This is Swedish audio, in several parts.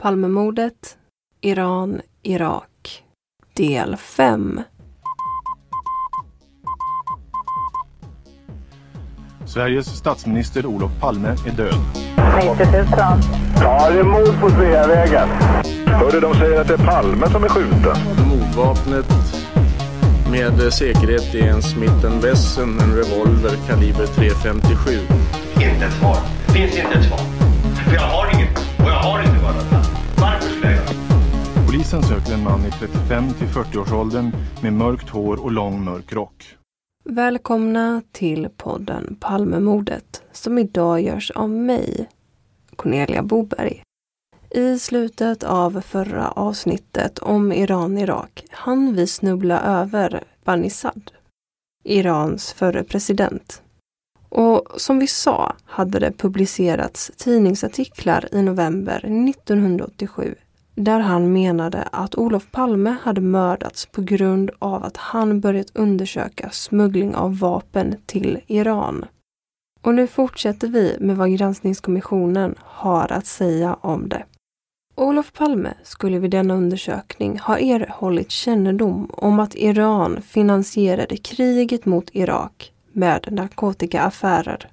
Palmemordet, Iran, Irak. Del 5. Sveriges statsminister Olof Palme är död. 90 000. Ja, det är mord på Sveavägen. Hörde de säger att det är Palme som är skjuten. Mordvapnet med säkerhet är en Smith Wesson, en revolver kaliber .357. Inte ett svar. Finns inte ett svar. För jag har Polisen söker en man i 35 till 40-årsåldern med mörkt hår och lång mörk rock. Välkomna till podden Palmemordet som idag görs av mig, Cornelia Boberg. I slutet av förra avsnittet om Iran-Irak hann vi snubbla över Banizad, Irans förre president. Och som vi sa hade det publicerats tidningsartiklar i november 1987 där han menade att Olof Palme hade mördats på grund av att han börjat undersöka smuggling av vapen till Iran. Och nu fortsätter vi med vad granskningskommissionen har att säga om det. Olof Palme skulle vid denna undersökning ha erhållit kännedom om att Iran finansierade kriget mot Irak med narkotikaaffärer.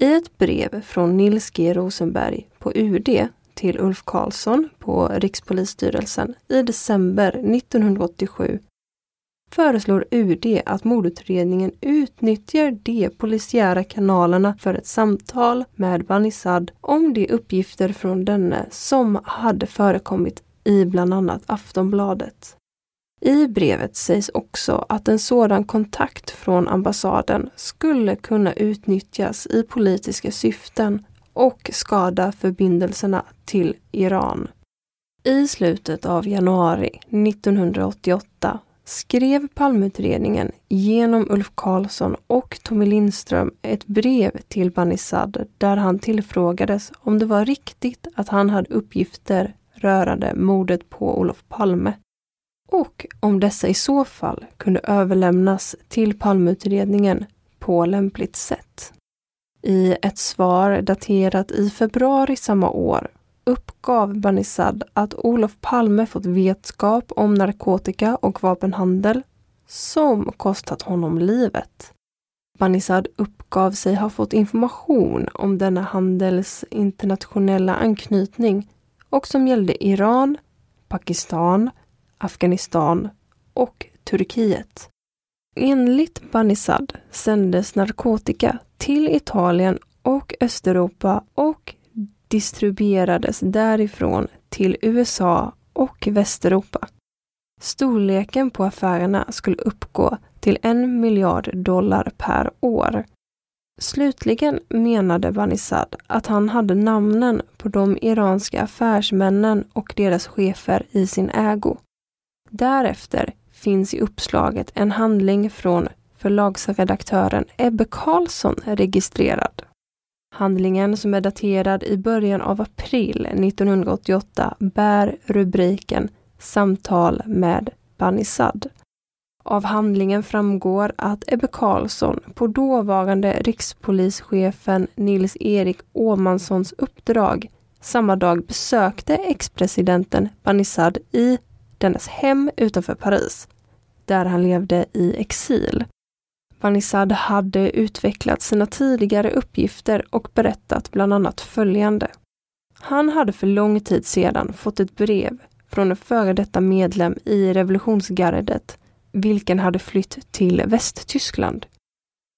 I ett brev från Nils G Rosenberg på UD till Ulf Karlsson på Rikspolisstyrelsen i december 1987 föreslår UD att mordutredningen utnyttjar de polisiära kanalerna för ett samtal med Banizad om de uppgifter från denne som hade förekommit i bland annat Aftonbladet. I brevet sägs också att en sådan kontakt från ambassaden skulle kunna utnyttjas i politiska syften och skada förbindelserna till Iran. I slutet av januari 1988 skrev Palmeutredningen genom Ulf Karlsson och Tommy Lindström ett brev till Banizad där han tillfrågades om det var riktigt att han hade uppgifter rörande mordet på Olof Palme och om dessa i så fall kunde överlämnas till Palmeutredningen på lämpligt sätt. I ett svar daterat i februari samma år uppgav Banizad att Olof Palme fått vetskap om narkotika och vapenhandel som kostat honom livet. Banizad uppgav sig ha fått information om denna handels internationella anknytning och som gällde Iran, Pakistan, Afghanistan och Turkiet. Enligt Banizad sändes narkotika till Italien och Östeuropa och distribuerades därifrån till USA och Västeuropa. Storleken på affärerna skulle uppgå till en miljard dollar per år. Slutligen menade Banizad att han hade namnen på de iranska affärsmännen och deras chefer i sin ägo. Därefter finns i uppslaget en handling från förlagsredaktören Ebbe Karlsson registrerad. Handlingen som är daterad i början av april 1988 bär rubriken Samtal med Banisad. Av handlingen framgår att Ebbe Carlsson på dåvarande rikspolischefen Nils-Erik Åmanssons uppdrag samma dag besökte ex-presidenten Banisad i dennes hem utanför Paris, där han levde i exil. Vanissad hade utvecklat sina tidigare uppgifter och berättat bland annat följande. Han hade för lång tid sedan fått ett brev från en före detta medlem i revolutionsgardet, vilken hade flytt till Västtyskland.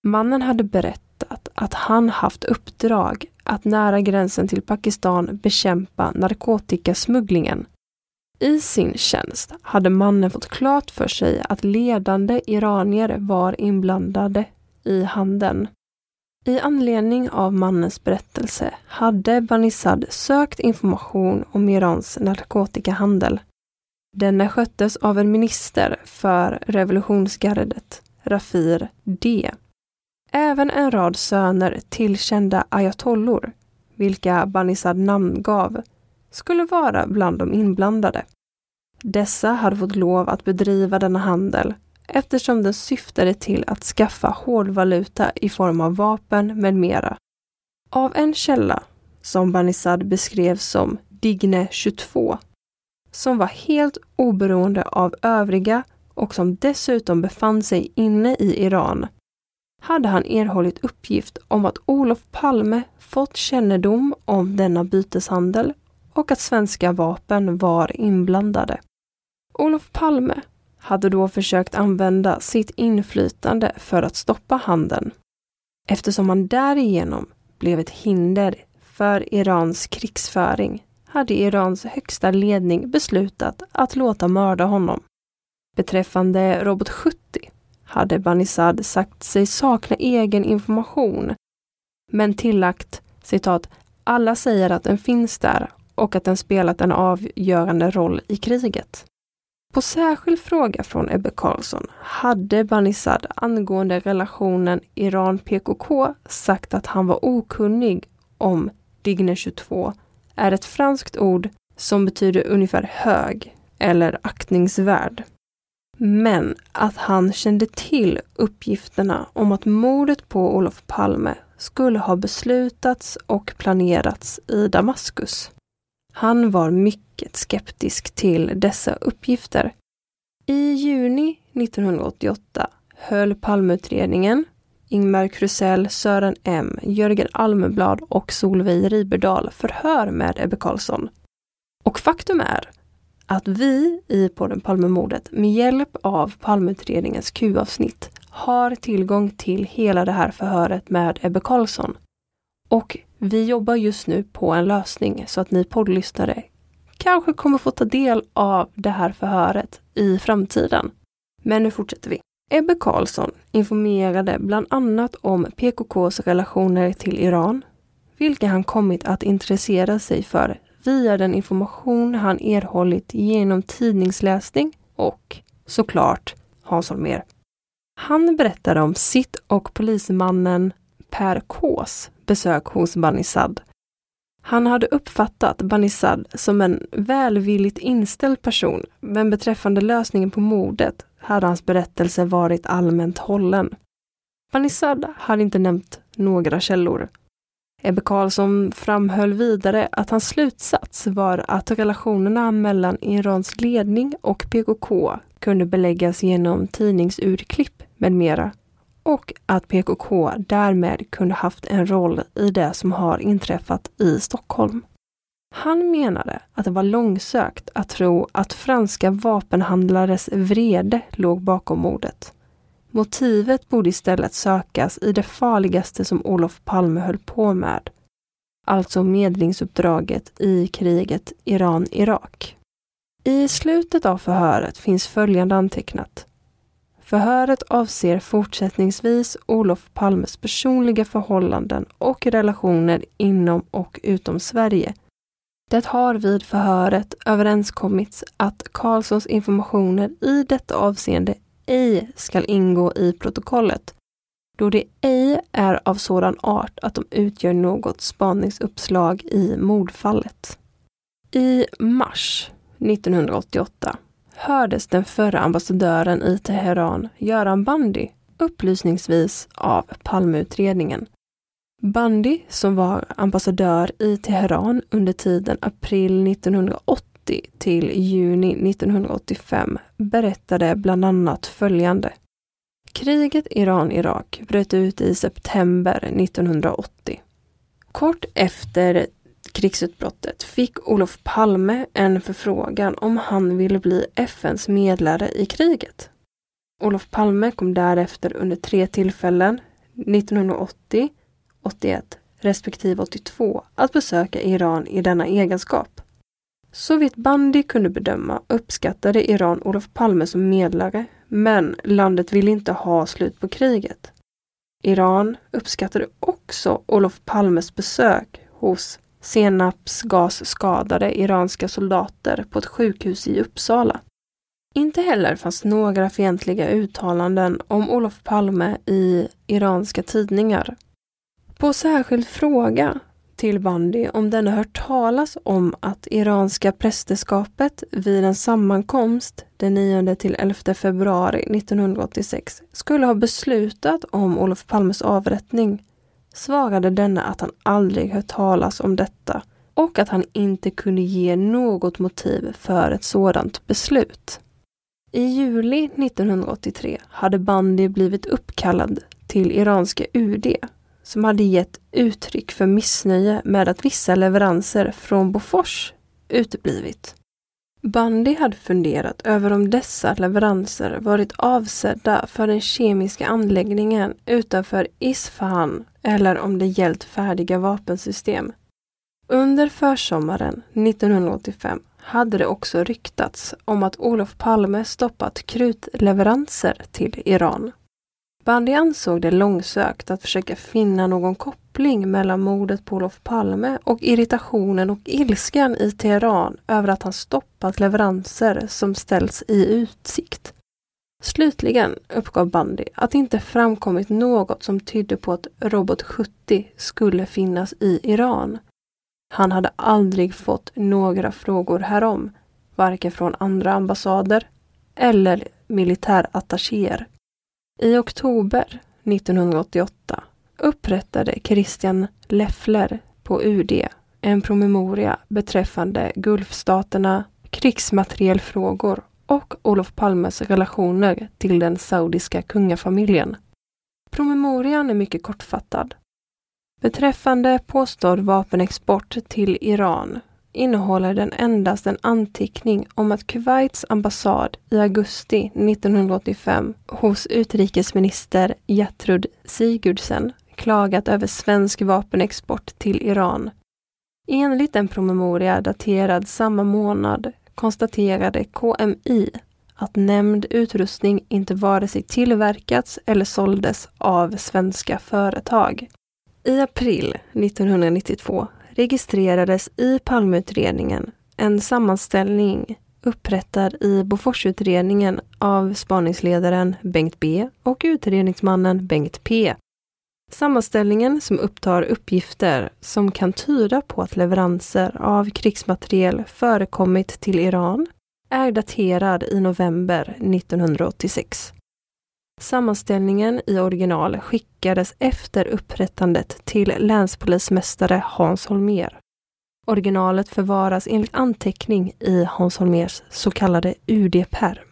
Mannen hade berättat att han haft uppdrag att nära gränsen till Pakistan bekämpa narkotikasmugglingen. I sin tjänst hade mannen fått klart för sig att ledande iranier var inblandade i handeln. I anledning av mannens berättelse hade Banisad sökt information om Irans narkotikahandel. Denna sköttes av en minister för revolutionsgardet, Rafir D. Även en rad söner till kända ayatollor, vilka Banisad namngav, skulle vara bland de inblandade. Dessa hade fått lov att bedriva denna handel eftersom den syftade till att skaffa hårdvaluta i form av vapen med mera. Av en källa, som Banisad beskrev som Digne 22, som var helt oberoende av övriga och som dessutom befann sig inne i Iran, hade han erhållit uppgift om att Olof Palme fått kännedom om denna byteshandel och att svenska vapen var inblandade. Olof Palme hade då försökt använda sitt inflytande för att stoppa handeln, eftersom han därigenom blev ett hinder för Irans krigsföring hade Irans högsta ledning beslutat att låta mörda honom. Beträffande Robot 70 hade Banisad sagt sig sakna egen information, men tillagt citat alla säger att den finns där och att den spelat en avgörande roll i kriget. På särskild fråga från Ebbe Carlsson hade Banissad angående relationen Iran-PKK sagt att han var okunnig om Digne 22 är ett franskt ord som betyder ungefär hög eller aktningsvärd. Men att han kände till uppgifterna om att mordet på Olof Palme skulle ha beslutats och planerats i Damaskus. Han var mycket skeptisk till dessa uppgifter. I juni 1988 höll Palmeutredningen, Ingmar Krusell, Sören M, Jörgen Almeblad och Solveig Riberdal förhör med Ebbe Carlsson. Och faktum är att vi i podden Palmemordet med hjälp av Palmeutredningens Q-avsnitt har tillgång till hela det här förhöret med Ebbe Carlsson. Och vi jobbar just nu på en lösning så att ni poddlyssnare kanske kommer få ta del av det här förhöret i framtiden. Men nu fortsätter vi. Ebbe Carlsson informerade bland annat om PKKs relationer till Iran, vilka han kommit att intressera sig för via den information han erhållit genom tidningsläsning och såklart Hans Holmér. Han berättade om sitt och polismannen Per Kås besök hos Banissad. Han hade uppfattat Banissad som en välvilligt inställd person, men beträffande lösningen på mordet hade hans berättelse varit allmänt hållen. Banissad hade inte nämnt några källor Ebbe Carlsson framhöll vidare att hans slutsats var att relationerna mellan Irans ledning och PKK kunde beläggas genom tidningsurklipp med mera och att PKK därmed kunde haft en roll i det som har inträffat i Stockholm. Han menade att det var långsökt att tro att franska vapenhandlares vrede låg bakom mordet. Motivet borde istället sökas i det farligaste som Olof Palme höll på med. Alltså medlingsuppdraget i kriget Iran-Irak. I slutet av förhöret finns följande antecknat. Förhöret avser fortsättningsvis Olof Palmes personliga förhållanden och relationer inom och utom Sverige. Det har vid förhöret överenskommits att Karlssons informationer i detta avseende ej skall ingå i protokollet då det ej är av sådan art att de utgör något spaningsuppslag i mordfallet. I mars 1988 hördes den förra ambassadören i Teheran, Göran Bandi, upplysningsvis av Palmeutredningen. Bandi, som var ambassadör i Teheran under tiden april 1980 till juni 1985, berättade bland annat följande. Kriget Iran-Irak bröt ut i september 1980. Kort efter krigsutbrottet fick Olof Palme en förfrågan om han ville bli FNs medlare i kriget. Olof Palme kom därefter under tre tillfällen, 1980, 81 respektive 82, att besöka Iran i denna egenskap. Såvitt Bandi kunde bedöma uppskattade Iran Olof Palme som medlare, men landet ville inte ha slut på kriget. Iran uppskattade också Olof Palmes besök hos senapsgasskadade iranska soldater på ett sjukhus i Uppsala. Inte heller fanns några fientliga uttalanden om Olof Palme i iranska tidningar. På särskild fråga till Bandi om denne hört talas om att iranska prästerskapet vid en sammankomst den 9 till 11 februari 1986 skulle ha beslutat om Olof Palmes avrättning svarade denne att han aldrig hört talas om detta och att han inte kunde ge något motiv för ett sådant beslut. I juli 1983 hade Bandi blivit uppkallad till iranska UD som hade gett uttryck för missnöje med att vissa leveranser från Bofors uteblivit. Bandi hade funderat över om dessa leveranser varit avsedda för den kemiska anläggningen utanför Isfahan eller om det gällt färdiga vapensystem. Under försommaren 1985 hade det också ryktats om att Olof Palme stoppat krutleveranser till Iran. Bandi ansåg det långsökt att försöka finna någon koppling mellan mordet på Olof Palme och irritationen och ilskan i Teheran över att han stoppat leveranser som ställts i utsikt. Slutligen uppgav Bandi att det inte framkommit något som tydde på att Robot 70 skulle finnas i Iran. Han hade aldrig fått några frågor härom, varken från andra ambassader eller militärattachéer. I oktober 1988 upprättade Christian Leffler på UD en promemoria beträffande Gulfstaterna, krigsmaterielfrågor och Olof Palmes relationer till den saudiska kungafamiljen. Promemorian är mycket kortfattad. Beträffande påstådd vapenexport till Iran innehåller den endast en anteckning om att Kuwaits ambassad i augusti 1985 hos utrikesminister Gertrud Sigurdsen klagat över svensk vapenexport till Iran. Enligt en promemoria daterad samma månad konstaterade KMI att nämnd utrustning inte vare sig tillverkats eller såldes av svenska företag. I april 1992 registrerades i Palmeutredningen en sammanställning upprättad i Boforsutredningen av spaningsledaren Bengt B och utredningsmannen Bengt P. Sammanställningen som upptar uppgifter som kan tyda på att leveranser av krigsmateriel förekommit till Iran är daterad i november 1986. Sammanställningen i original skickades efter upprättandet till länspolismästare Hans Holmér. Originalet förvaras enligt anteckning i Hans Holmers så kallade UD-perm.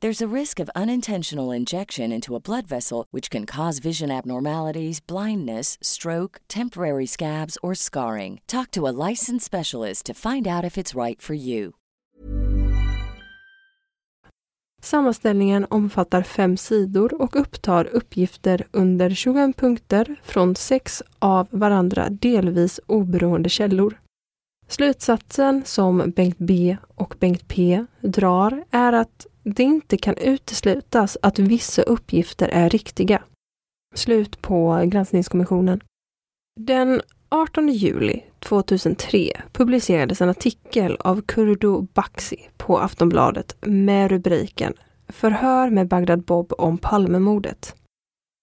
There's a risk of unintentional injection into a blood vessel, which can cause vision abnormalities, blindness, stroke, temporary scabs, or scarring. Talk to a licensed specialist to find out if it's right for you. Sammanställningen omfattar fem sidor och upptar uppgifter under 21 punkter från sex av varandra delvis oberoende källor. Slutsatsen som Bengt B och Bengt P drar är att det inte kan uteslutas att vissa uppgifter är riktiga. Slut på granskningskommissionen. Den 18 juli 2003 publicerades en artikel av Kurdo Baxi på Aftonbladet med rubriken Förhör med Bagdad Bob om Palmemordet.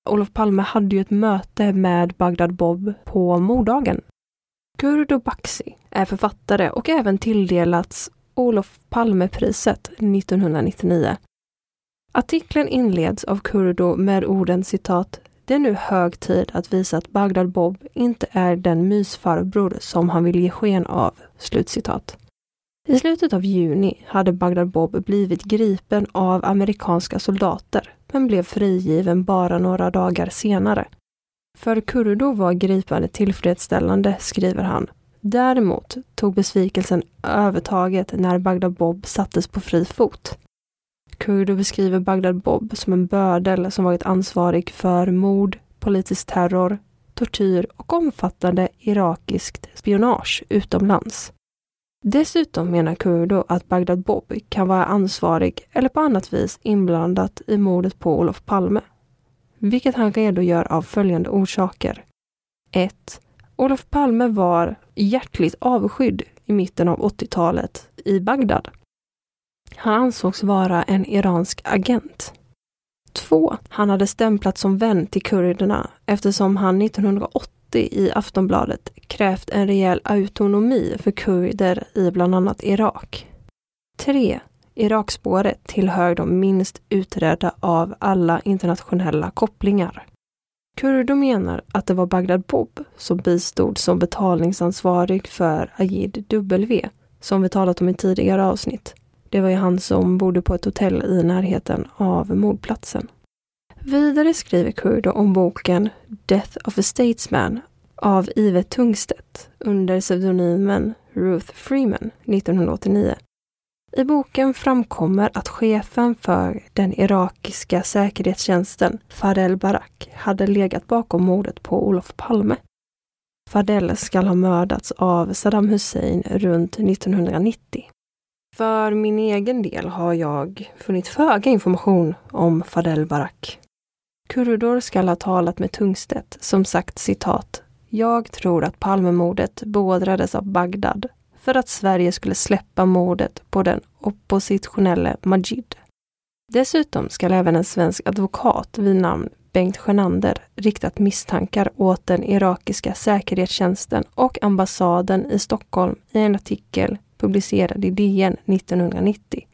Olof Palme hade ju ett möte med Bagdad Bob på morddagen. Kurdo Baxi är författare och även tilldelats Olof Palmepriset 1999. Artikeln inleds av Kurdo med orden citat det är nu hög tid att visa att Bagdad Bob inte är den mysfarbror som han vill ge sken av. Slutcitat. I slutet av juni hade Bagdad Bob blivit gripen av amerikanska soldater men blev frigiven bara några dagar senare. För Kurdo var gripandet tillfredsställande, skriver han. Däremot tog besvikelsen övertaget när Bagdad Bob sattes på fri fot. Kurdo beskriver Bagdad Bob som en bödel som varit ansvarig för mord, politisk terror, tortyr och omfattande irakiskt spionage utomlands. Dessutom menar Kurdo att Bagdad Bob kan vara ansvarig eller på annat vis inblandat i mordet på Olof Palme. Vilket han redogör av följande orsaker. 1. Olof Palme var hjärtligt avskydd i mitten av 80-talet i Bagdad. Han ansågs vara en iransk agent. 2. Han hade stämplat som vän till kurderna eftersom han 1980 i Aftonbladet krävt en rejäl autonomi för kurder i bland annat Irak. 3. Irakspåret tillhör de minst utredda av alla internationella kopplingar. Kurdo menar att det var Bagdad Bob som bistod som betalningsansvarig för Agid W, som vi talat om i tidigare avsnitt. Det var ju han som bodde på ett hotell i närheten av mordplatsen. Vidare skriver Kurdo om boken Death of a Statesman av Ive Tungstedt under pseudonymen Ruth Freeman 1989. I boken framkommer att chefen för den irakiska säkerhetstjänsten Fadel Barak hade legat bakom mordet på Olof Palme. Fadel skall ha mördats av Saddam Hussein runt 1990. För min egen del har jag funnit föga information om Fadel Barak. Kurudor skall ha talat med Tungstedt som sagt citat jag tror att Palmemordet beordrades av Bagdad för att Sverige skulle släppa mordet på den oppositionelle Majid. Dessutom ska även en svensk advokat vid namn Bengt Sjönander riktat misstankar åt den irakiska säkerhetstjänsten och ambassaden i Stockholm i en artikel publicerad i DN 1990.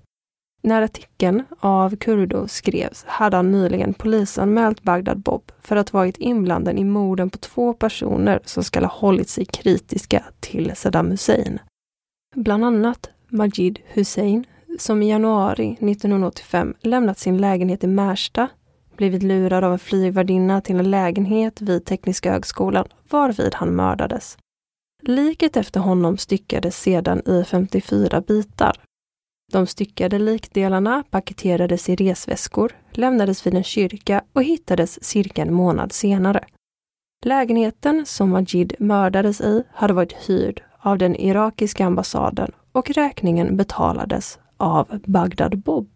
När artikeln av Kurdo skrevs hade han nyligen polisanmält Bagdad Bob för att varit inblandad i morden på två personer som skall ha hållit sig kritiska till Saddam Hussein. Bland annat Majid Hussein, som i januari 1985 lämnat sin lägenhet i Märsta, blivit lurad av en flygvärdinna till en lägenhet vid Tekniska högskolan, varvid han mördades. Liket efter honom styckades sedan i 54 bitar De styckade likdelarna paketerades i resväskor, lämnades vid en kyrka och hittades cirka en månad senare. Lägenheten som Majid mördades i hade varit hyrd av den irakiska ambassaden och räkningen betalades av Bagdad Bob.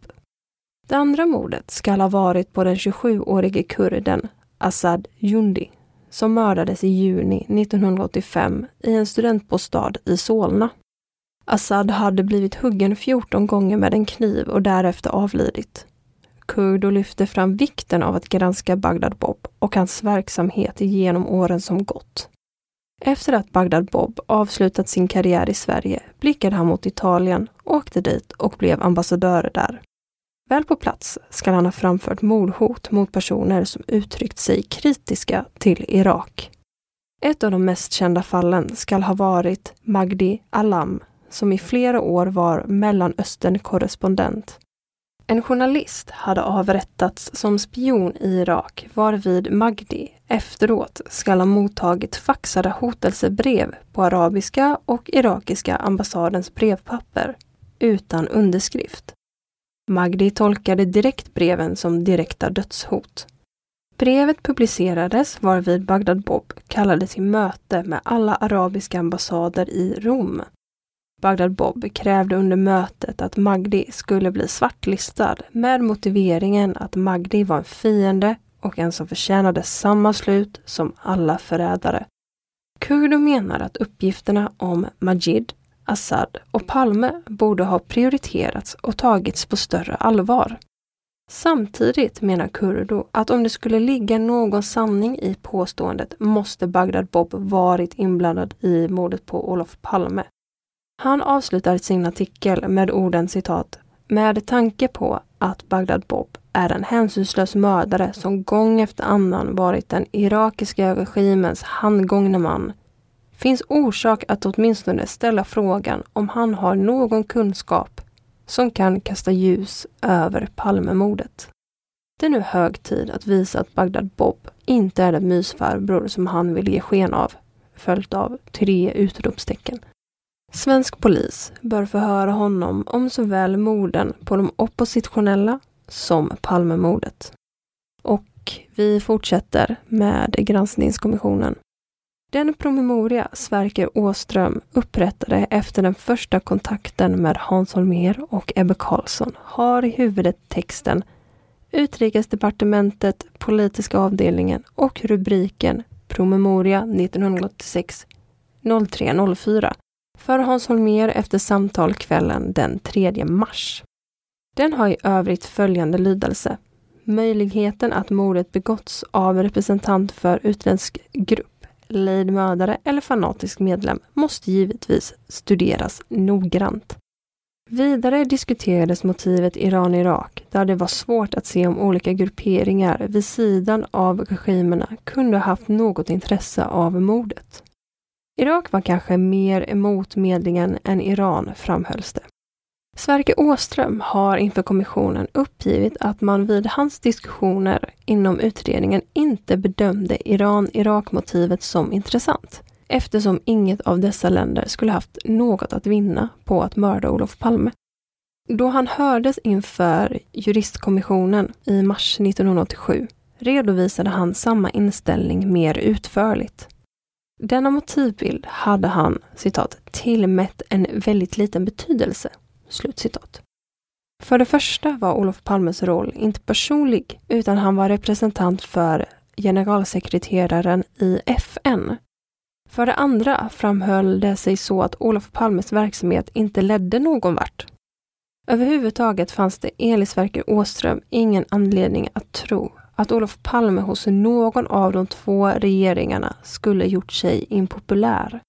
Det andra mordet skall ha varit på den 27-årige kurden Assad Jundi som mördades i juni 1985 i en studentbostad i Solna. Assad hade blivit huggen 14 gånger med en kniv och därefter avlidit. Kurdo lyfte fram vikten av att granska Bagdad Bob och hans verksamhet genom åren som gått. Efter att Bagdad Bob avslutat sin karriär i Sverige blickade han mot Italien, åkte dit och blev ambassadör där. Väl på plats ska han ha framfört mordhot mot personer som uttryckt sig kritiska till Irak. Ett av de mest kända fallen skall ha varit Magdi Alam, som i flera år var Mellanöstern-korrespondent. En journalist hade avrättats som spion i Irak varvid Magdi efteråt skall ha mottagit faxade hotelsebrev på arabiska och irakiska ambassadens brevpapper utan underskrift. Magdi tolkade direkt breven som direkta dödshot. Brevet publicerades varvid Bagdad Bob kallade till möte med alla arabiska ambassader i Rom. Bagdad Bob krävde under mötet att Magdi skulle bli svartlistad med motiveringen att Magdi var en fiende och en som förtjänade samma slut som alla förrädare. Kurdo menar att uppgifterna om Majid Assad och Palme borde ha prioriterats och tagits på större allvar. Samtidigt menar Kurdo att om det skulle ligga någon sanning i påståendet måste Bagdad Bob varit inblandad i mordet på Olof Palme. Han avslutar sin artikel med orden citat med tanke på att Bagdad Bob är en hänsynslös mördare som gång efter annan varit den irakiska regimens handgångne man finns orsak att åtminstone ställa frågan om han har någon kunskap som kan kasta ljus över Palmemordet. Det är nu hög tid att visa att Bagdad Bob inte är den mysfarbror som han vill ge sken av, följt av tre utropstecken. Svensk polis bör förhöra honom om såväl morden på de oppositionella som Palmemordet. Och vi fortsätter med granskningskommissionen. Den promemoria Sverker Åström upprättade efter den första kontakten med Hans Holmér och Ebbe Carlsson har i huvudet texten Utrikesdepartementet, politiska avdelningen och rubriken Promemoria 1986 0304 för Hans Holmér efter samtal kvällen den 3 mars. Den har i övrigt följande lydelse. Möjligheten att mordet begåtts av representant för utländsk grupp lejd mördare eller fanatisk medlem måste givetvis studeras noggrant. Vidare diskuterades motivet Iran-Irak, där det var svårt att se om olika grupperingar vid sidan av regimerna kunde ha haft något intresse av mordet. Irak var kanske mer emot medlingen än Iran, framhölls det. Sverker Åström har inför kommissionen uppgivit att man vid hans diskussioner inom utredningen inte bedömde Iran-Irak-motivet som intressant eftersom inget av dessa länder skulle haft något att vinna på att mörda Olof Palme. Då han hördes inför juristkommissionen i mars 1987 redovisade han samma inställning mer utförligt. Denna motivbild hade han, citat, tillmätt en väldigt liten betydelse Slutcitat. För det första var Olof Palmes roll inte personlig, utan han var representant för generalsekreteraren i FN. För det andra framhöll det sig så att Olof Palmes verksamhet inte ledde någon vart. Överhuvudtaget fanns det enligt Sverker Åström ingen anledning att tro att Olof Palme hos någon av de två regeringarna skulle gjort sig impopulär.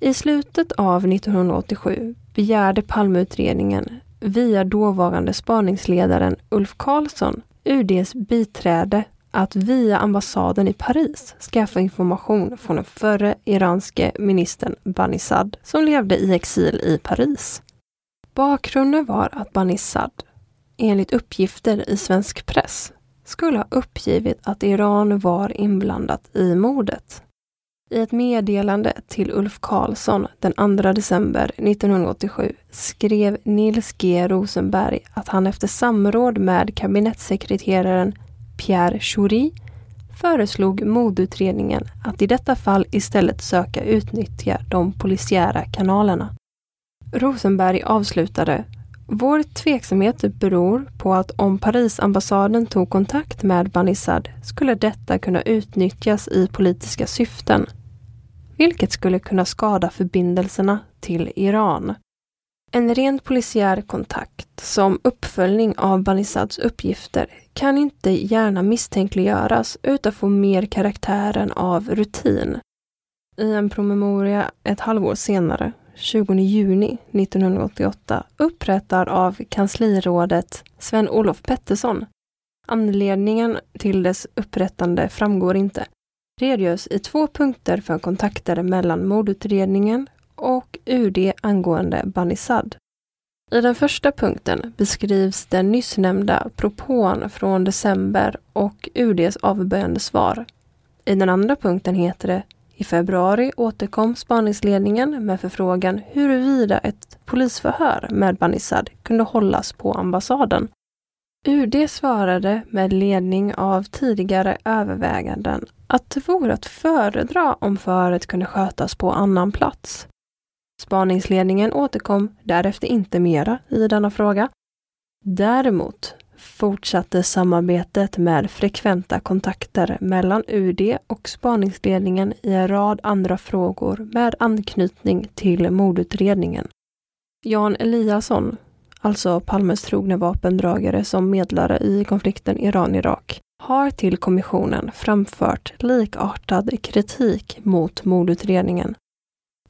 I slutet av 1987 begärde Palmeutredningen via dåvarande spaningsledaren Ulf Karlsson UDs biträde att via ambassaden i Paris skaffa information från den förre iranske ministern Banisad, som levde i exil i Paris. Bakgrunden var att Banisad, enligt uppgifter i svensk press, skulle ha uppgivit att Iran var inblandat i mordet. I ett meddelande till Ulf Karlsson den 2 december 1987 skrev Nils G Rosenberg att han efter samråd med kabinettssekreteraren Pierre Schori föreslog mordutredningen att i detta fall istället söka utnyttja de polisiära kanalerna. Rosenberg avslutade vår tveksamhet typ beror på att om Parisambassaden tog kontakt med Banissad skulle detta kunna utnyttjas i politiska syften, vilket skulle kunna skada förbindelserna till Iran. En rent polisiär kontakt som uppföljning av Banissads uppgifter kan inte gärna misstänkliggöras utan får mer karaktären av rutin. I en promemoria ett halvår senare 20 juni 1988 upprättad av kanslirådet Sven-Olof Pettersson. Anledningen till dess upprättande framgår inte. Redogörs i två punkter för kontakter mellan mordutredningen och UD angående Banisad. I den första punkten beskrivs den nyss nämnda propån från december och UDs avböjande svar. I den andra punkten heter det i februari återkom spaningsledningen med förfrågan huruvida ett polisförhör med Banissad kunde hållas på ambassaden. UD svarade med ledning av tidigare överväganden att det vore att föredra om förhöret kunde skötas på annan plats. Spaningsledningen återkom därefter inte mera i denna fråga. Däremot fortsatte samarbetet med frekventa kontakter mellan UD och spaningsledningen i en rad andra frågor med anknytning till mordutredningen. Jan Eliasson, alltså Palmes trogne vapendragare som medlare i konflikten Iran-Irak, har till kommissionen framfört likartad kritik mot mordutredningen.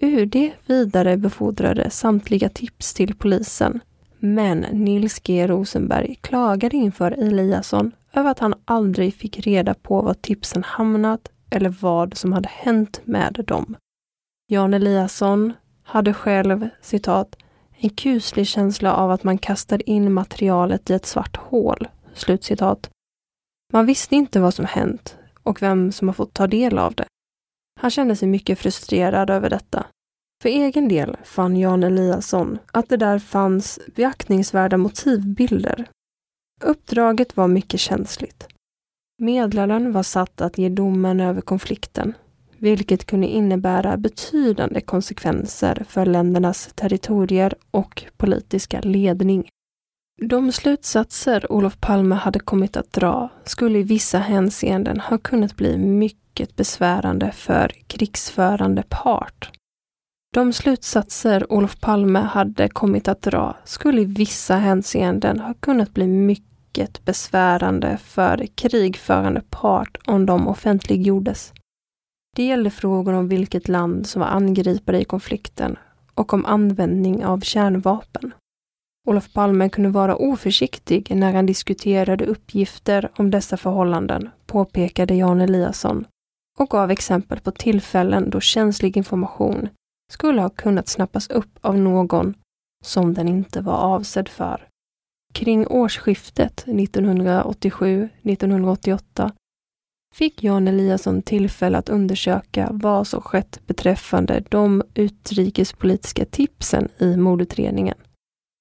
UD vidarebefordrade samtliga tips till polisen men Nils G Rosenberg klagade inför Eliasson över att han aldrig fick reda på var tipsen hamnat eller vad som hade hänt med dem. Jan Eliasson hade själv, citat, en kuslig känsla av att man kastade in materialet i ett svart hål. Slutcitat. Man visste inte vad som hänt och vem som har fått ta del av det. Han kände sig mycket frustrerad över detta för egen del fann Jan Eliasson att det där fanns beaktningsvärda motivbilder. Uppdraget var mycket känsligt. Medlaren var satt att ge domen över konflikten, vilket kunde innebära betydande konsekvenser för ländernas territorier och politiska ledning. De slutsatser Olof Palme hade kommit att dra skulle i vissa hänseenden ha kunnat bli mycket besvärande för krigsförande part. De slutsatser Olof Palme hade kommit att dra skulle i vissa hänseenden ha kunnat bli mycket besvärande för krigförande part om de offentliggjordes. Det gällde frågor om vilket land som var angripare i konflikten och om användning av kärnvapen. Olof Palme kunde vara oförsiktig när han diskuterade uppgifter om dessa förhållanden, påpekade Jan Eliasson och gav exempel på tillfällen då känslig information skulle ha kunnat snappas upp av någon som den inte var avsedd för. Kring årsskiftet 1987-1988 fick Jan Eliasson tillfälle att undersöka vad som skett beträffande de utrikespolitiska tipsen i mordutredningen.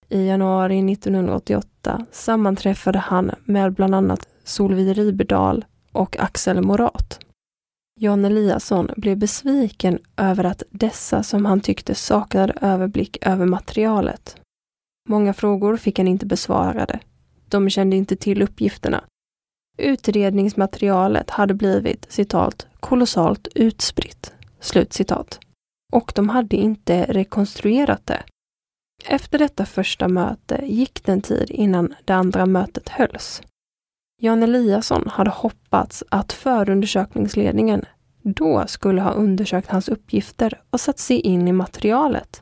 I januari 1988 sammanträffade han med bland annat Solveig Riberdahl och Axel Morat. Jan Eliasson blev besviken över att dessa som han tyckte saknade överblick över materialet. Många frågor fick han inte besvarade. De kände inte till uppgifterna. Utredningsmaterialet hade blivit, citat, kolossalt utspritt. Slut citat. Och de hade inte rekonstruerat det. Efter detta första möte gick det en tid innan det andra mötet hölls. Jan Eliasson hade hoppats att förundersökningsledningen då skulle ha undersökt hans uppgifter och satt sig in i materialet.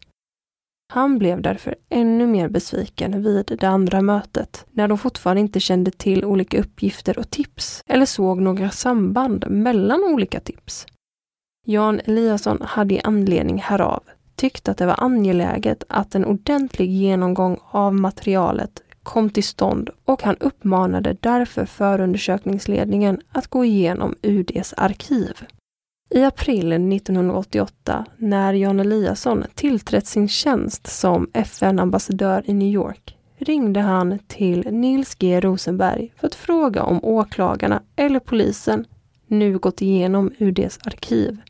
Han blev därför ännu mer besviken vid det andra mötet, när de fortfarande inte kände till olika uppgifter och tips eller såg några samband mellan olika tips. Jan Eliasson hade i anledning härav tyckt att det var angeläget att en ordentlig genomgång av materialet kom till stånd och han uppmanade därför förundersökningsledningen att gå igenom UDs arkiv. I april 1988, när Jan Eliasson tillträtt sin tjänst som FN-ambassadör i New York, ringde han till Nils G Rosenberg för att fråga om åklagarna eller polisen nu gått igenom UDs arkiv.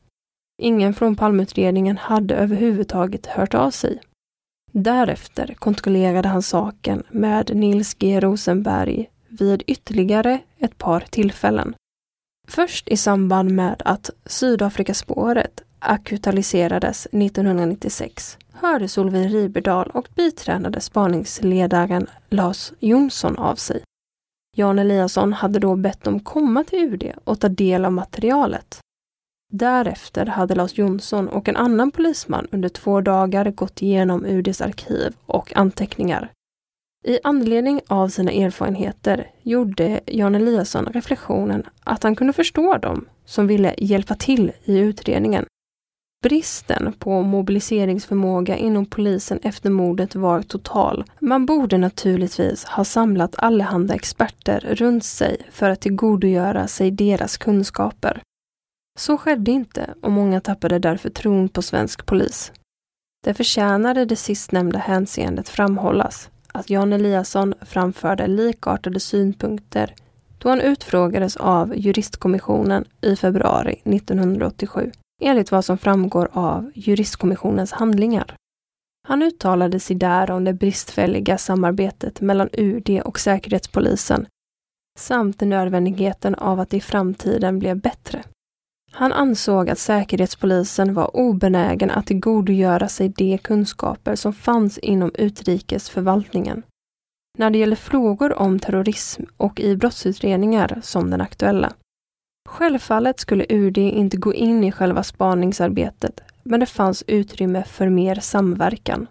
Ingen från Palmeutredningen hade överhuvudtaget hört av sig. Därefter kontrollerade han saken med Nils G Rosenberg vid ytterligare ett par tillfällen. Först i samband med att Sydafrikaspåret akutaliserades 1996 hörde Solveig Riberdal och biträdande spaningsledaren Lars Jonsson av sig. Jan Eliasson hade då bett dem komma till UD och ta del av materialet. Därefter hade Lars Jonsson och en annan polisman under två dagar gått igenom UDs arkiv och anteckningar. I anledning av sina erfarenheter gjorde Jan Eliasson reflektionen att han kunde förstå dem som ville hjälpa till i utredningen. Bristen på mobiliseringsförmåga inom polisen efter mordet var total. Man borde naturligtvis ha samlat allehanda experter runt sig för att tillgodogöra sig deras kunskaper. Så skedde inte och många tappade därför tron på svensk polis. Det förtjänade det sistnämnda hänseendet framhållas att Jan Eliasson framförde likartade synpunkter då han utfrågades av juristkommissionen i februari 1987 enligt vad som framgår av juristkommissionens handlingar. Han uttalade sig där om det bristfälliga samarbetet mellan UD och Säkerhetspolisen samt nödvändigheten av att det i framtiden blev bättre. Han ansåg att Säkerhetspolisen var obenägen att tillgodogöra sig de kunskaper som fanns inom utrikesförvaltningen. När det gäller frågor om terrorism och i brottsutredningar som den aktuella. Självfallet skulle UD inte gå in i själva spaningsarbetet, men det fanns utrymme för mer samverkan.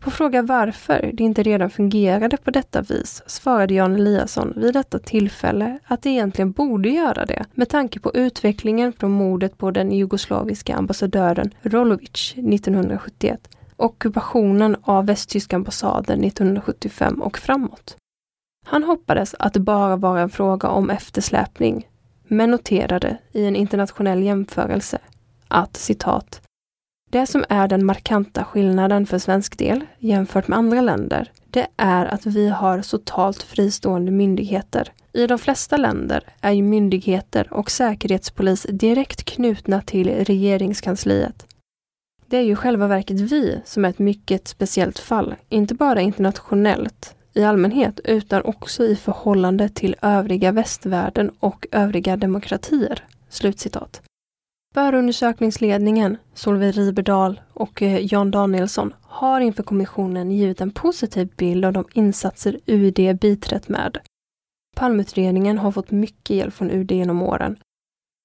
På fråga varför det inte redan fungerade på detta vis svarade Jan Eliasson vid detta tillfälle att det egentligen borde göra det med tanke på utvecklingen från mordet på den jugoslaviska ambassadören Rolovic 1971 och ockupationen av västtyska ambassaden 1975 och framåt. Han hoppades att det bara var en fråga om eftersläpning, men noterade i en internationell jämförelse att citat det som är den markanta skillnaden för svensk del jämfört med andra länder, det är att vi har totalt fristående myndigheter. I de flesta länder är ju myndigheter och säkerhetspolis direkt knutna till regeringskansliet. Det är ju själva verket vi som är ett mycket speciellt fall, inte bara internationellt i allmänhet, utan också i förhållande till övriga västvärlden och övriga demokratier." Slutcitat. Förundersökningsledningen, Solveig Riberdal och eh, Jan Danielsson har inför kommissionen givit en positiv bild av de insatser UD biträtt med. Palmeutredningen har fått mycket hjälp från UD genom åren.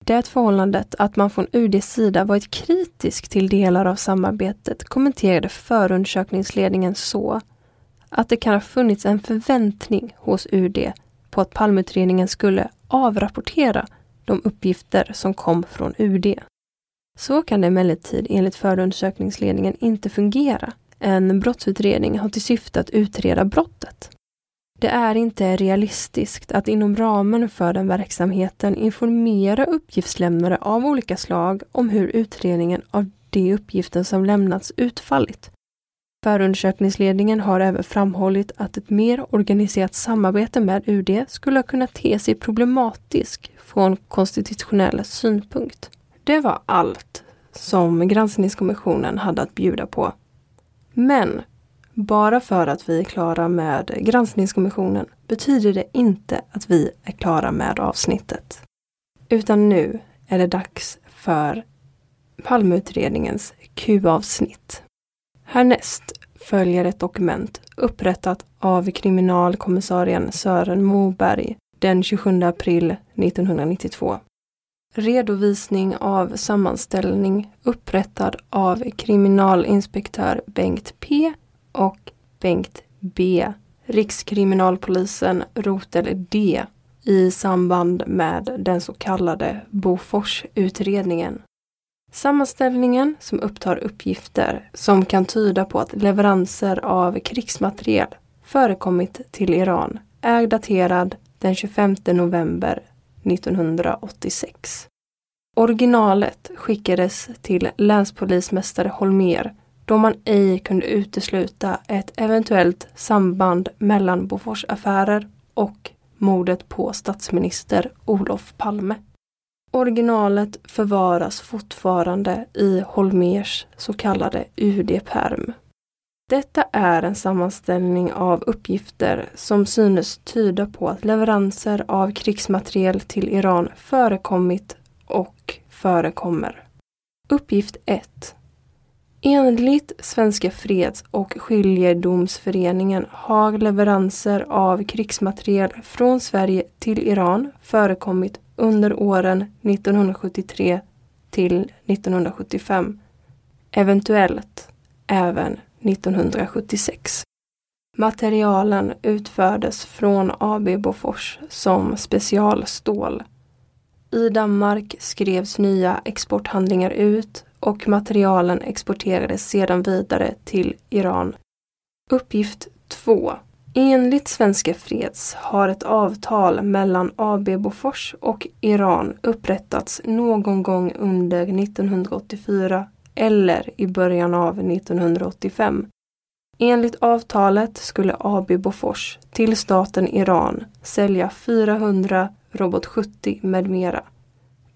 Det förhållandet att man från UDs sida varit kritisk till delar av samarbetet kommenterade förundersökningsledningen så att det kan ha funnits en förväntning hos UD på att Palmeutredningen skulle avrapportera de uppgifter som kom från UD. Så kan det emellertid enligt förundersökningsledningen inte fungera. En brottsutredning har till syfte att utreda brottet. Det är inte realistiskt att inom ramen för den verksamheten informera uppgiftslämnare av olika slag om hur utredningen av de uppgifter som lämnats utfallit. Förundersökningsledningen har även framhållit att ett mer organiserat samarbete med UD skulle kunna te sig problematiskt från konstitutionell synpunkt. Det var allt som granskningskommissionen hade att bjuda på. Men bara för att vi är klara med granskningskommissionen betyder det inte att vi är klara med avsnittet. Utan nu är det dags för Palmeutredningens Q-avsnitt. Härnäst följer ett dokument upprättat av kriminalkommissarien Sören Moberg den 27 april 1992. Redovisning av sammanställning upprättad av kriminalinspektör Bengt P och Bengt B, Rikskriminalpolisen rotel D i samband med den så kallade Boforsutredningen. Sammanställningen som upptar uppgifter som kan tyda på att leveranser av krigsmateriel förekommit till Iran är daterad den 25 november 1986. Originalet skickades till länspolismästare Holmer då man ej kunde utesluta ett eventuellt samband mellan Boforsaffärer och mordet på statsminister Olof Palme. Originalet förvaras fortfarande i Holmers så kallade UD-perm. Detta är en sammanställning av uppgifter som synes tyda på att leveranser av krigsmateriel till Iran förekommit och förekommer. Uppgift 1. Enligt Svenska Freds och skiljedomsföreningen har leveranser av krigsmateriel från Sverige till Iran förekommit under åren 1973 till 1975. Eventuellt även 1976. Materialen utfördes från AB Bofors som specialstål. I Danmark skrevs nya exporthandlingar ut och materialen exporterades sedan vidare till Iran. Uppgift 2. Enligt Svenska Freds har ett avtal mellan AB Bofors och Iran upprättats någon gång under 1984 eller i början av 1985. Enligt avtalet skulle AB Bofors till staten Iran sälja 400 Robot 70 med mera.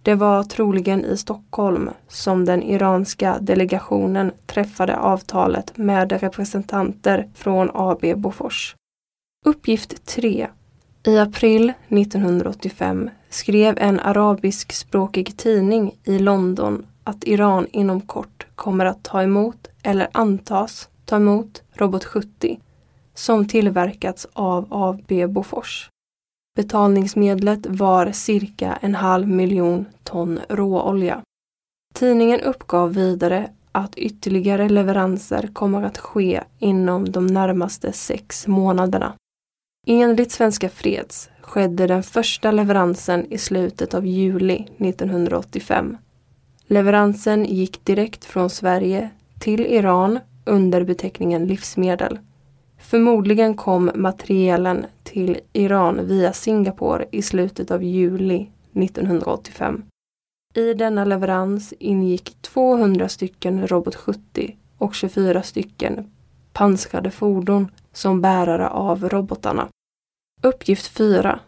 Det var troligen i Stockholm som den iranska delegationen träffade avtalet med representanter från AB Bofors. Uppgift 3. I april 1985 skrev en arabiskspråkig tidning i London att Iran inom kort kommer att ta emot eller antas ta emot Robot 70 som tillverkats av AB Bofors. Betalningsmedlet var cirka en halv miljon ton råolja. Tidningen uppgav vidare att ytterligare leveranser kommer att ske inom de närmaste sex månaderna. Enligt Svenska Freds skedde den första leveransen i slutet av juli 1985. Leveransen gick direkt från Sverige till Iran under beteckningen livsmedel. Förmodligen kom materielen till Iran via Singapore i slutet av juli 1985. I denna leverans ingick 200 stycken Robot 70 och 24 stycken pansrade fordon som bärare av robotarna. Uppgift 4.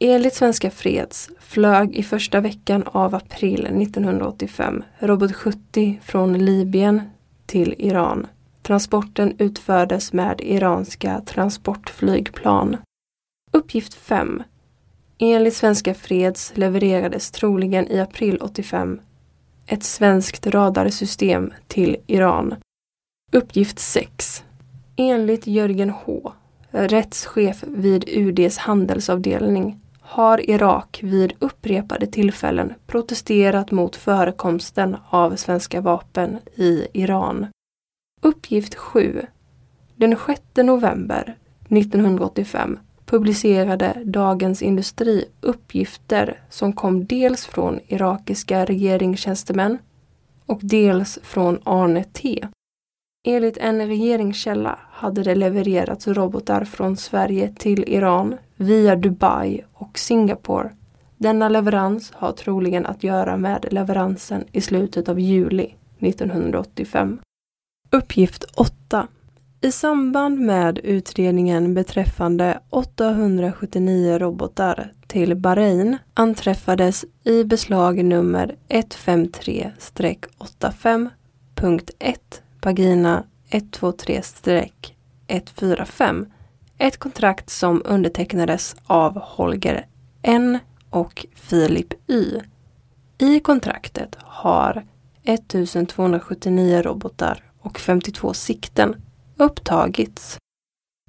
Enligt Svenska Freds flög i första veckan av april 1985 Robot 70 från Libyen till Iran. Transporten utfördes med iranska transportflygplan. Uppgift 5. Enligt Svenska Freds levererades troligen i april 85 ett svenskt radarsystem till Iran. Uppgift 6. Enligt Jörgen H, rättschef vid UDs handelsavdelning, har Irak vid upprepade tillfällen protesterat mot förekomsten av svenska vapen i Iran. Uppgift 7. Den 6 november 1985 publicerade Dagens Industri uppgifter som kom dels från irakiska regeringstjänstemän och dels från Arne T. Enligt en regeringskälla hade det levererats robotar från Sverige till Iran via Dubai och Singapore. Denna leverans har troligen att göra med leveransen i slutet av juli 1985. Uppgift 8. I samband med utredningen beträffande 879 robotar till Bahrain anträffades i beslag nummer 153-85.1 Pagina 123-145 ett kontrakt som undertecknades av Holger N och Filip Y. I kontraktet har 1279 robotar och 52 sikten upptagits,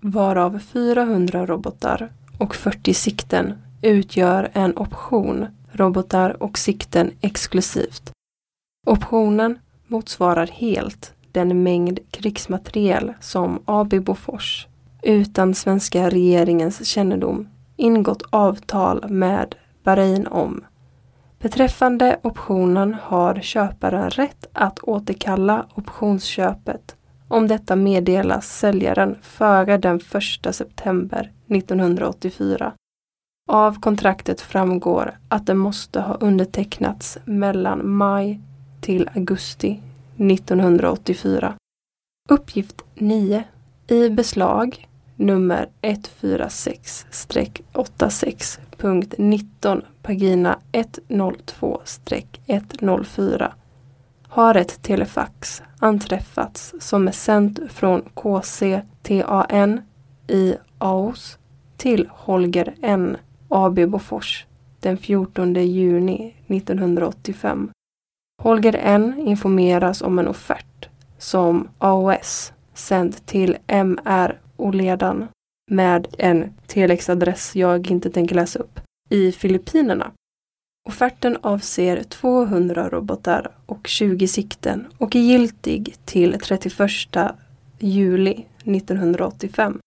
varav 400 robotar och 40 sikten utgör en option, robotar och sikten exklusivt. Optionen motsvarar helt den mängd krigsmateriel som AB Bofors utan svenska regeringens kännedom ingått avtal med Bahrain om. Beträffande optionen har köparen rätt att återkalla optionsköpet om detta meddelas säljaren före den 1 september 1984. Av kontraktet framgår att det måste ha undertecknats mellan maj till augusti 1984. Uppgift 9. I beslag nummer 146-86.19 pagina 102-104 har ett telefax anträffats som är sänt från KCTAN i Aos till Holger N AB Bofors den 14 juni 1985. Holger N informeras om en offert som AOS sänd till MR och ledan, med en telexadress jag inte tänker läsa upp i Filippinerna. Offerten avser 200 robotar och 20 sikten och är giltig till 31 juli 1985.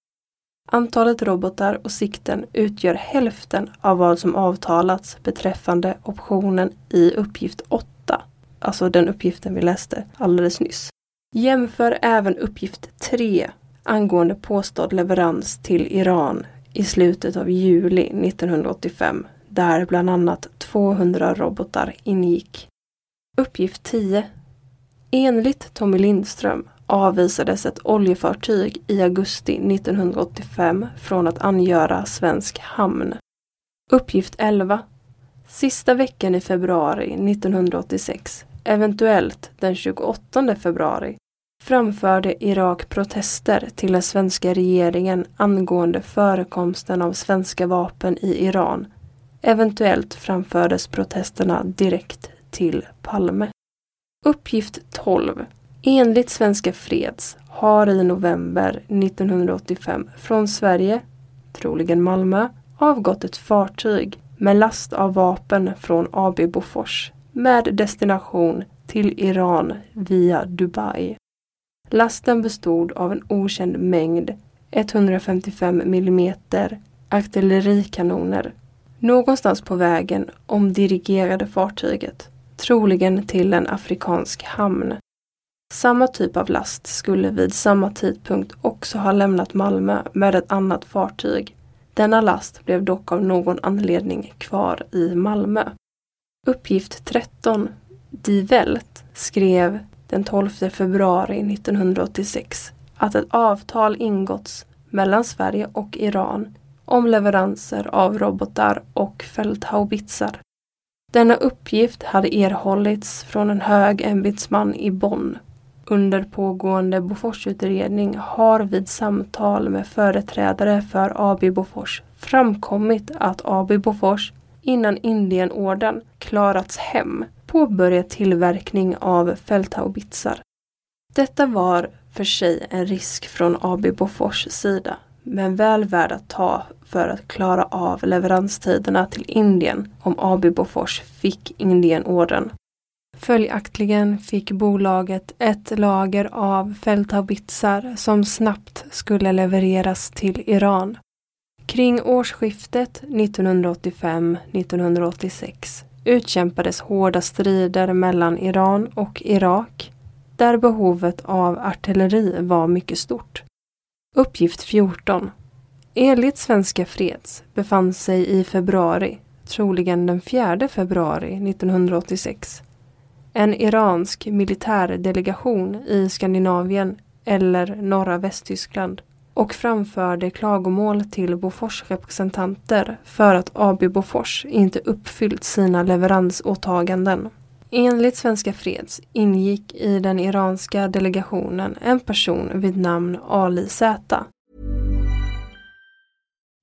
Antalet robotar och sikten utgör hälften av vad som avtalats beträffande optionen i uppgift 8, alltså den uppgiften vi läste alldeles nyss. Jämför även uppgift 3 angående påstådd leverans till Iran i slutet av juli 1985 där bland annat 200 robotar ingick. Uppgift 10. Enligt Tommy Lindström avvisades ett oljefartyg i augusti 1985 från att angöra svensk hamn. Uppgift 11. Sista veckan i februari 1986, eventuellt den 28 februari, framförde Irak protester till den svenska regeringen angående förekomsten av svenska vapen i Iran. Eventuellt framfördes protesterna direkt till Palme. Uppgift 12. Enligt Svenska Freds har i november 1985 från Sverige, troligen Malmö, avgått ett fartyg med last av vapen från AB Bofors med destination till Iran via Dubai. Lasten bestod av en okänd mängd 155 mm artillerikanoner. Någonstans på vägen omdirigerade fartyget, troligen till en afrikansk hamn. Samma typ av last skulle vid samma tidpunkt också ha lämnat Malmö med ett annat fartyg. Denna last blev dock av någon anledning kvar i Malmö. Uppgift 13. Die Welt skrev den 12 februari 1986 att ett avtal ingåtts mellan Sverige och Iran om leveranser av robotar och fälthaubitsar. Denna uppgift hade erhållits från en hög ämbetsman i Bonn. Under pågående Boforsutredning har vid samtal med företrädare för AB Bofors framkommit att AB Bofors innan Indienorden klarats hem påbörja tillverkning av fälthaubitsar. Detta var för sig en risk från AB Bofors sida, men väl värd att ta för att klara av leveranstiderna till Indien om AB Bofors fick Indienordern. Följaktligen fick bolaget ett lager av fälthaubitsar som snabbt skulle levereras till Iran. Kring årsskiftet 1985-1986 utkämpades hårda strider mellan Iran och Irak där behovet av artilleri var mycket stort. Uppgift 14. Enligt Svenska Freds befann sig i februari, troligen den 4 februari 1986, en iransk militärdelegation i Skandinavien eller norra Västtyskland och framförde klagomål till Bofors representanter för att AB Bofors inte uppfyllt sina leveransåtaganden. Enligt Svenska Freds ingick i den iranska delegationen en person vid namn Ali Z.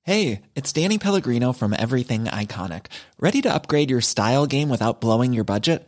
Hej, det är Danny Pellegrino from Everything Iconic. Ready to upgrade your style game without blowing your budget?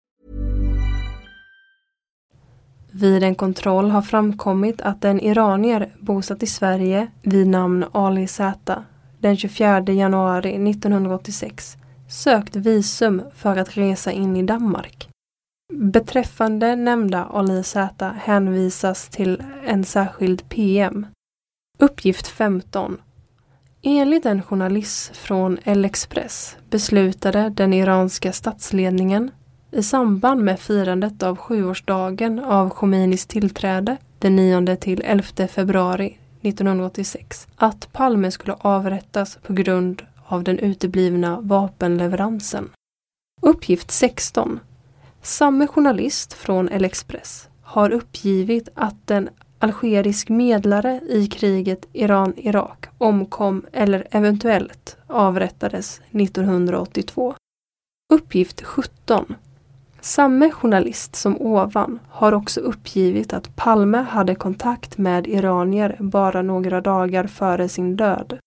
Vid en kontroll har framkommit att en iranier bosatt i Sverige vid namn Ali Z den 24 januari 1986 sökt visum för att resa in i Danmark. Beträffande nämnda Ali Z hänvisas till en särskild PM. Uppgift 15. Enligt en journalist från El-Express beslutade den iranska statsledningen i samband med firandet av sjuårsdagen av Khomeinis tillträde den 9 till 11 februari 1986 att Palme skulle avrättas på grund av den uteblivna vapenleveransen. Uppgift 16. Samme journalist från El-Express har uppgivit att en algerisk medlare i kriget Iran-Irak omkom eller eventuellt avrättades 1982. Uppgift 17. Samme journalist som ovan har också uppgivit att Palme hade kontakt med iranier bara några dagar före sin död.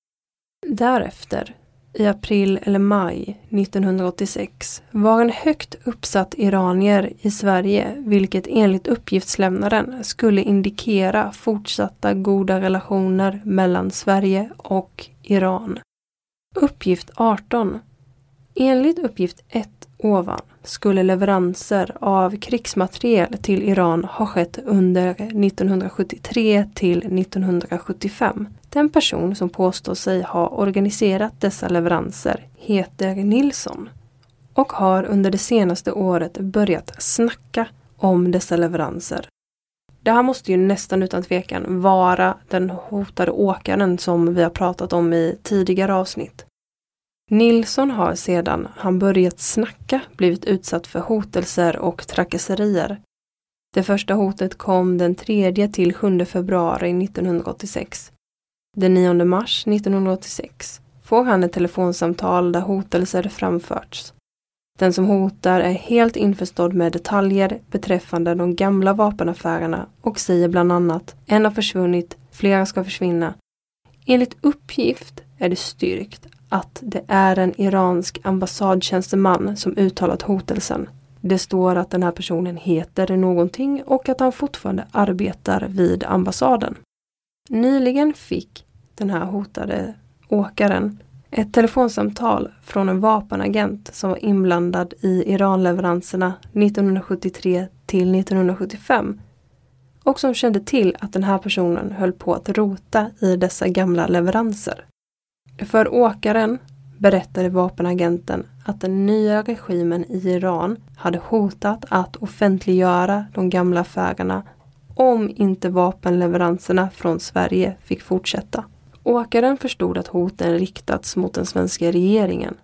Därefter, i april eller maj 1986, var en högt uppsatt iranier i Sverige, vilket enligt uppgiftslämnaren skulle indikera fortsatta goda relationer mellan Sverige och Iran. Uppgift 18. Enligt uppgift 1 ovan skulle leveranser av krigsmateriel till Iran ha skett under 1973 till 1975. Den person som påstår sig ha organiserat dessa leveranser heter Nilsson och har under det senaste året börjat snacka om dessa leveranser. Det här måste ju nästan utan tvekan vara den hotade åkaren som vi har pratat om i tidigare avsnitt. Nilsson har sedan han börjat snacka blivit utsatt för hotelser och trakasserier. Det första hotet kom den 3 till 7 februari 1986. Den 9 mars 1986 får han ett telefonsamtal där hotelser framförts. Den som hotar är helt införstådd med detaljer beträffande de gamla vapenaffärerna och säger bland annat en har försvunnit, flera ska försvinna. Enligt uppgift är det styrkt att det är en iransk ambassadtjänsteman som uttalat hotelsen. Det står att den här personen heter någonting och att han fortfarande arbetar vid ambassaden. Nyligen fick den här hotade åkaren ett telefonsamtal från en vapenagent som var inblandad i Iranleveranserna 1973 till 1975 och som kände till att den här personen höll på att rota i dessa gamla leveranser. För åkaren berättade vapenagenten att den nya regimen i Iran hade hotat att offentliggöra de gamla affärerna om inte vapenleveranserna från Sverige fick fortsätta. Åkaren förstod att hoten riktats mot den svenska regeringen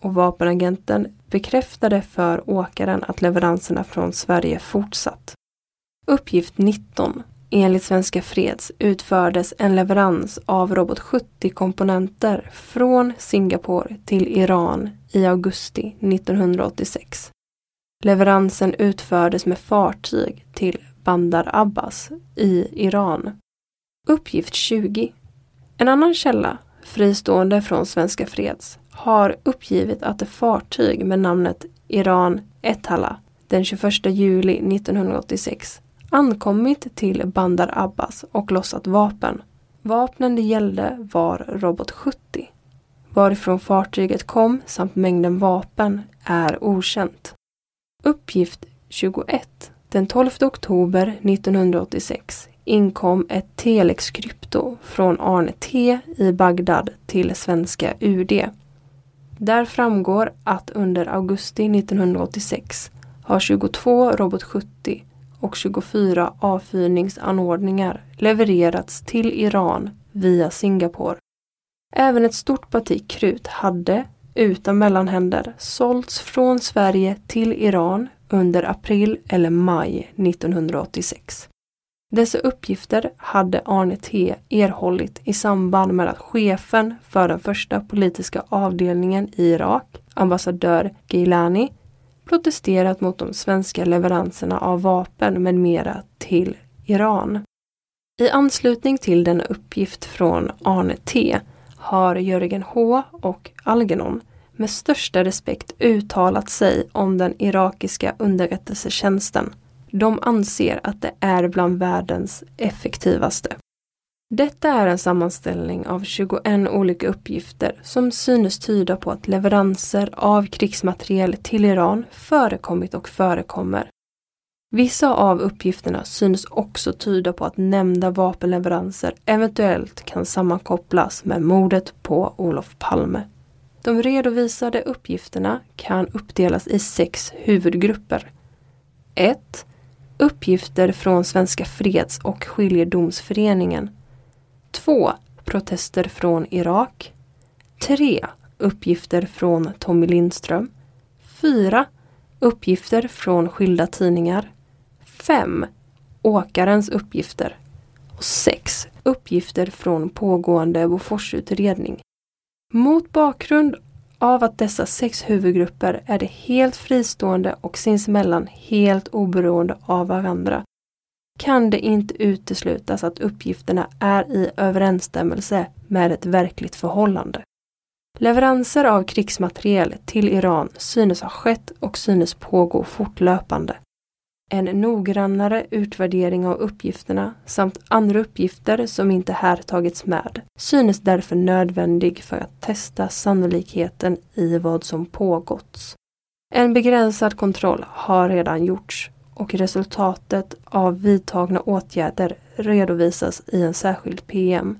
och vapenagenten bekräftade för åkaren att leveranserna från Sverige fortsatt. Uppgift 19 Enligt Svenska Freds utfördes en leverans av Robot 70-komponenter från Singapore till Iran i augusti 1986. Leveransen utfördes med fartyg till Bandar Abbas i Iran. Uppgift 20. En annan källa, fristående från Svenska Freds, har uppgivit att ett fartyg med namnet Iran Etala den 21 juli 1986 ankommit till Bandar Abbas och lossat vapen. Vapnen det gällde var Robot 70. Varifrån fartyget kom samt mängden vapen är okänt. Uppgift 21. Den 12 oktober 1986 inkom ett telexkrypto från Arne T i Bagdad till svenska UD. Där framgår att under augusti 1986 har 22 Robot 70 och 24 avfyrningsanordningar levererats till Iran via Singapore. Även ett stort parti krut hade, utan mellanhänder, sålts från Sverige till Iran under april eller maj 1986. Dessa uppgifter hade Arne T erhållit i samband med att chefen för den första politiska avdelningen i Irak, ambassadör Gilani, protesterat mot de svenska leveranserna av vapen med mera till Iran. I anslutning till denna uppgift från Arne T har Jörgen H och Algernon med största respekt uttalat sig om den irakiska underrättelsetjänsten. De anser att det är bland världens effektivaste. Detta är en sammanställning av 21 olika uppgifter som synes tyda på att leveranser av krigsmateriel till Iran förekommit och förekommer. Vissa av uppgifterna synes också tyda på att nämnda vapenleveranser eventuellt kan sammankopplas med mordet på Olof Palme. De redovisade uppgifterna kan uppdelas i sex huvudgrupper. 1. Uppgifter från Svenska Freds och Skiljedomsföreningen 2. Protester från Irak 3. Uppgifter från Tommy Lindström 4. Uppgifter från skilda tidningar 5. Åkarens uppgifter och 6. Uppgifter från pågående Boforsutredning. Mot bakgrund av att dessa sex huvudgrupper är det helt fristående och sinsemellan helt oberoende av varandra kan det inte uteslutas att uppgifterna är i överensstämmelse med ett verkligt förhållande. Leveranser av krigsmateriel till Iran synes ha skett och synes pågå fortlöpande. En noggrannare utvärdering av uppgifterna samt andra uppgifter som inte här tagits med synes därför nödvändig för att testa sannolikheten i vad som pågått. En begränsad kontroll har redan gjorts och resultatet av vidtagna åtgärder redovisas i en särskild PM.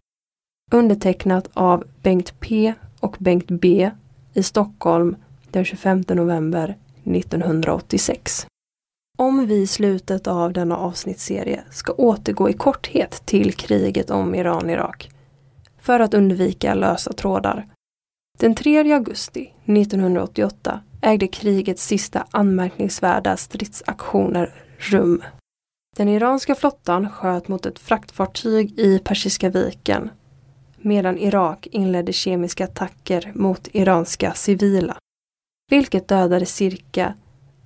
Undertecknat av Bengt P och Bengt B i Stockholm den 25 november 1986. Om vi i slutet av denna avsnittsserie ska återgå i korthet till kriget om Iran-Irak för att undvika lösa trådar. Den 3 augusti 1988 ägde krigets sista anmärkningsvärda stridsaktioner rum. Den iranska flottan sköt mot ett fraktfartyg i Persiska viken medan Irak inledde kemiska attacker mot iranska civila, vilket dödade cirka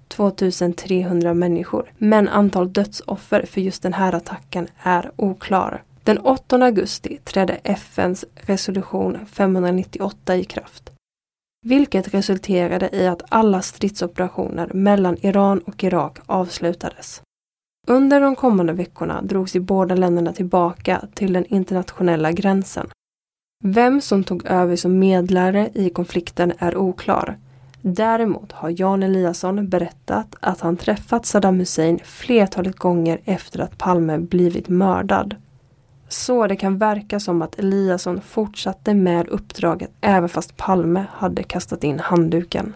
2300 människor. Men antal dödsoffer för just den här attacken är oklar. Den 8 augusti trädde FNs resolution 598 i kraft. Vilket resulterade i att alla stridsoperationer mellan Iran och Irak avslutades. Under de kommande veckorna drogs de båda länderna tillbaka till den internationella gränsen. Vem som tog över som medlare i konflikten är oklar. Däremot har Jan Eliasson berättat att han träffat Saddam Hussein flertalet gånger efter att Palme blivit mördad. Så det kan verka som att Eliasson fortsatte med uppdraget även fast Palme hade kastat in handduken.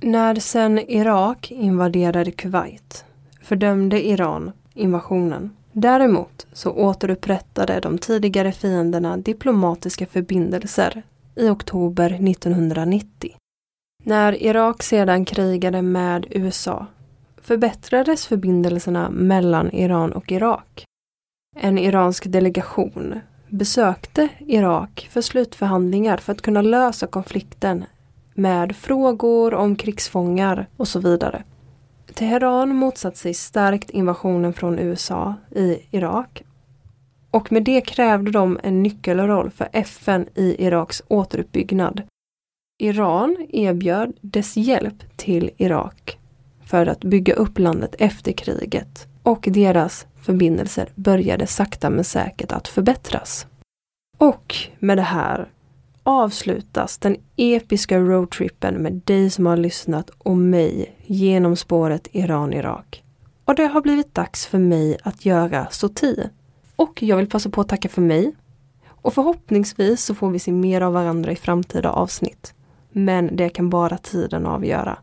När sen Irak invaderade Kuwait fördömde Iran invasionen. Däremot så återupprättade de tidigare fienderna diplomatiska förbindelser i oktober 1990. När Irak sedan krigade med USA förbättrades förbindelserna mellan Iran och Irak. En iransk delegation besökte Irak för slutförhandlingar för att kunna lösa konflikten med frågor om krigsfångar och så vidare. Teheran motsatte sig starkt invasionen från USA i Irak och med det krävde de en nyckelroll för FN i Iraks återuppbyggnad Iran erbjöd dess hjälp till Irak för att bygga upp landet efter kriget och deras förbindelser började sakta men säkert att förbättras. Och med det här avslutas den episka roadtrippen med dig som har lyssnat och mig genom spåret Iran-Irak. Och det har blivit dags för mig att göra sorti. Och jag vill passa på att tacka för mig. Och förhoppningsvis så får vi se mer av varandra i framtida avsnitt men det kan bara tiden avgöra.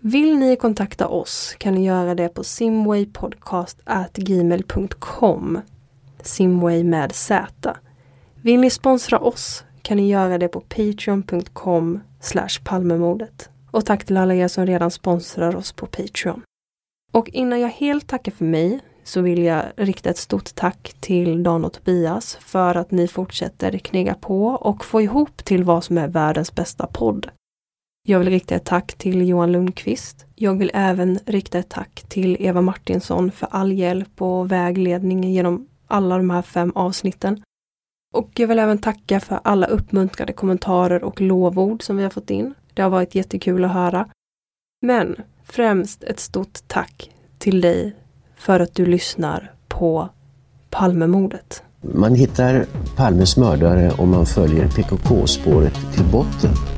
Vill ni kontakta oss kan ni göra det på simwaypodcast.gmail.com Simway med Z. Vill ni sponsra oss kan ni göra det på patreon.com palmemordet. Och tack till alla er som redan sponsrar oss på Patreon. Och innan jag helt tackar för mig så vill jag rikta ett stort tack till Dan och Tobias för att ni fortsätter knega på och få ihop till vad som är världens bästa podd. Jag vill rikta ett tack till Johan Lundqvist. Jag vill även rikta ett tack till Eva Martinsson för all hjälp och vägledning genom alla de här fem avsnitten. Och jag vill även tacka för alla uppmuntrade kommentarer och lovord som vi har fått in. Det har varit jättekul att höra. Men främst ett stort tack till dig för att du lyssnar på Palmemordet. Man hittar Palmes mördare om man följer PKK-spåret till botten.